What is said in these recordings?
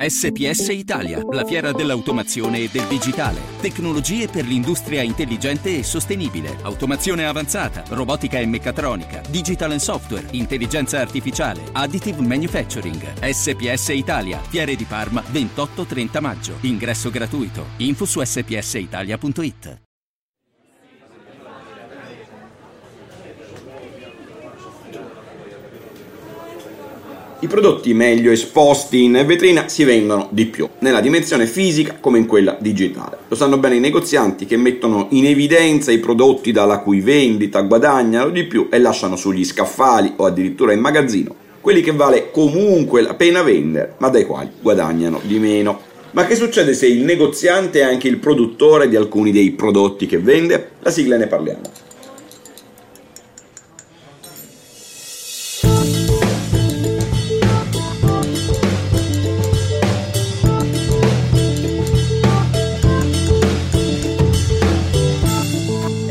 SPS Italia, la fiera dell'automazione e del digitale. Tecnologie per l'industria intelligente e sostenibile. Automazione avanzata, robotica e meccatronica, digital and software, intelligenza artificiale, additive manufacturing. SPS Italia, Fiere di Parma, 28-30 maggio. Ingresso gratuito. Info su spsitalia.it. I prodotti meglio esposti in vetrina si vendono di più, nella dimensione fisica come in quella digitale. Lo sanno bene i negozianti che mettono in evidenza i prodotti dalla cui vendita guadagnano di più e lasciano sugli scaffali o addirittura in magazzino quelli che vale comunque la pena vendere, ma dai quali guadagnano di meno. Ma che succede se il negoziante è anche il produttore di alcuni dei prodotti che vende? La sigla ne parliamo.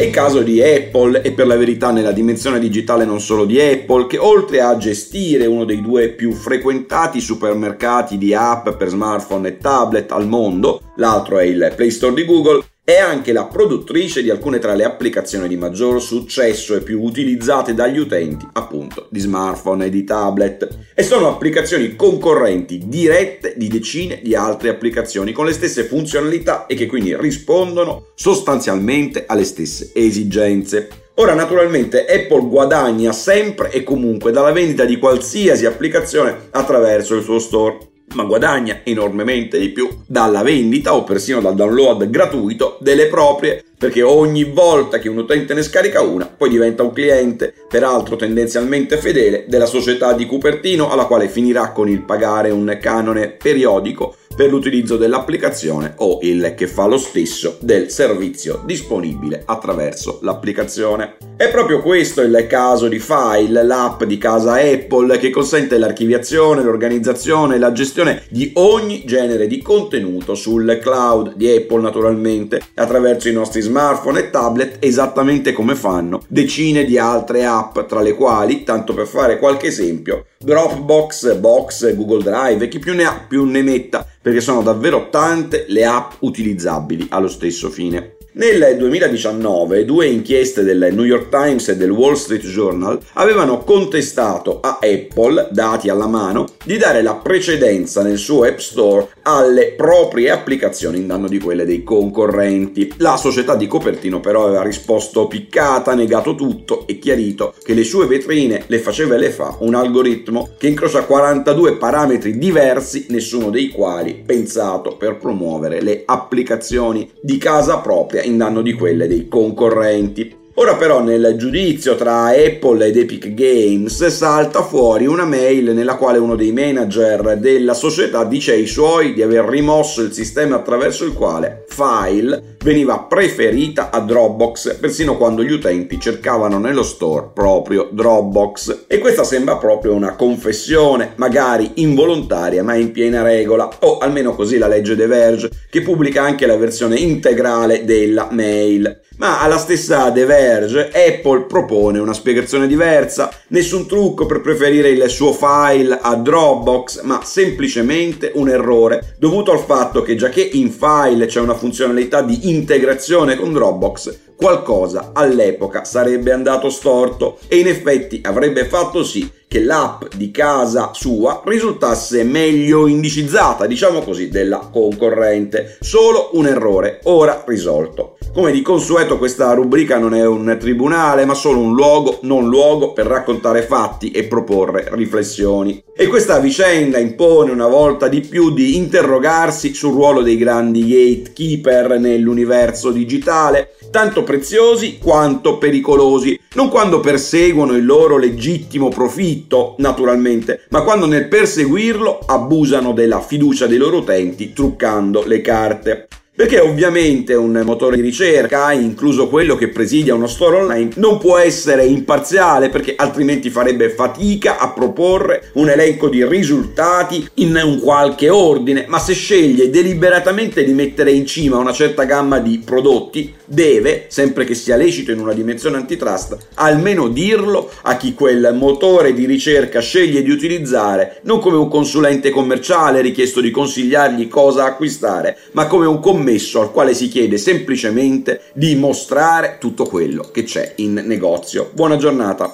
Il caso di Apple e per la verità nella dimensione digitale non solo di Apple, che oltre a gestire uno dei due più frequentati supermercati di app per smartphone e tablet al mondo, l'altro è il Play Store di Google, è anche la produttrice di alcune tra le applicazioni di maggior successo e più utilizzate dagli utenti, appunto, di smartphone e di tablet. E sono applicazioni concorrenti dirette di decine di altre applicazioni con le stesse funzionalità e che quindi rispondono sostanzialmente alle stesse esigenze. Ora naturalmente Apple guadagna sempre e comunque dalla vendita di qualsiasi applicazione attraverso il suo store ma guadagna enormemente di più dalla vendita o persino dal download gratuito delle proprie perché ogni volta che un utente ne scarica una, poi diventa un cliente, peraltro tendenzialmente fedele, della società di Cupertino, alla quale finirà con il pagare un canone periodico per l'utilizzo dell'applicazione o il che fa lo stesso del servizio disponibile attraverso l'applicazione. È proprio questo il caso di File, l'app di casa Apple che consente l'archiviazione, l'organizzazione e la gestione di ogni genere di contenuto sul cloud di Apple naturalmente attraverso i nostri smartphone e tablet esattamente come fanno decine di altre app tra le quali, tanto per fare qualche esempio, Dropbox, Box, Google Drive e chi più ne ha più ne metta perché sono davvero tante le app utilizzabili allo stesso fine. Nel 2019 due inchieste del New York Times e del Wall Street Journal avevano contestato a Apple, dati alla mano, di dare la precedenza nel suo App Store alle proprie applicazioni in danno di quelle dei concorrenti. La società di Copertino però aveva risposto piccata, negato tutto e chiarito che le sue vetrine le faceva e le fa un algoritmo che incrocia 42 parametri diversi, nessuno dei quali pensato per promuovere le applicazioni di casa propria in danno di quelle dei concorrenti. Ora però nel giudizio tra Apple ed Epic Games salta fuori una mail nella quale uno dei manager della società dice ai suoi di aver rimosso il sistema attraverso il quale File veniva preferita a Dropbox persino quando gli utenti cercavano nello store proprio Dropbox. E questa sembra proprio una confessione, magari involontaria ma in piena regola, o almeno così la legge The Verge, che pubblica anche la versione integrale della mail. Ma alla stessa The Verge, Apple propone una spiegazione diversa, nessun trucco per preferire il suo file a Dropbox, ma semplicemente un errore dovuto al fatto che già che in file c'è una funzionalità di integrazione con Dropbox, qualcosa all'epoca sarebbe andato storto e in effetti avrebbe fatto sì che l'app di casa sua risultasse meglio indicizzata, diciamo così, della concorrente. Solo un errore, ora risolto. Come di consueto questa rubrica non è un tribunale, ma solo un luogo, non luogo, per raccontare fatti e proporre riflessioni. E questa vicenda impone una volta di più di interrogarsi sul ruolo dei grandi gatekeeper nell'universo digitale, tanto preziosi quanto pericolosi, non quando perseguono il loro legittimo profitto, naturalmente, ma quando nel perseguirlo abusano della fiducia dei loro utenti truccando le carte. Perché ovviamente un motore di ricerca, incluso quello che presidia uno store online, non può essere imparziale perché altrimenti farebbe fatica a proporre un elenco di risultati in un qualche ordine, ma se sceglie deliberatamente di mettere in cima una certa gamma di prodotti, deve, sempre che sia lecito in una dimensione antitrust, almeno dirlo a chi quel motore di ricerca sceglie di utilizzare, non come un consulente commerciale richiesto di consigliargli cosa acquistare, ma come un commesso commesso al quale si chiede semplicemente di mostrare tutto quello che c'è in negozio. Buona giornata!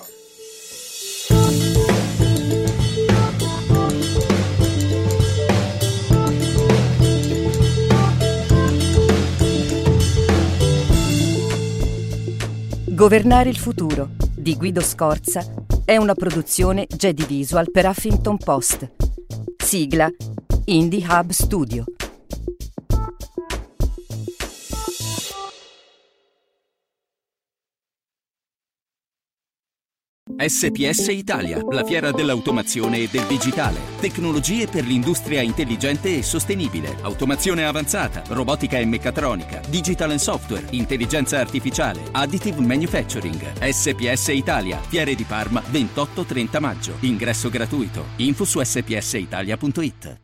Governare il futuro di Guido Scorza è una produzione Jedi Visual per Huffington Post. Sigla Indie Hub Studio. SPS Italia, la fiera dell'automazione e del digitale. Tecnologie per l'industria intelligente e sostenibile. Automazione avanzata, robotica e meccatronica, digital and software, intelligenza artificiale, additive manufacturing. SPS Italia, Fiere di Parma, 28-30 maggio. Ingresso gratuito. Info su spsitalia.it.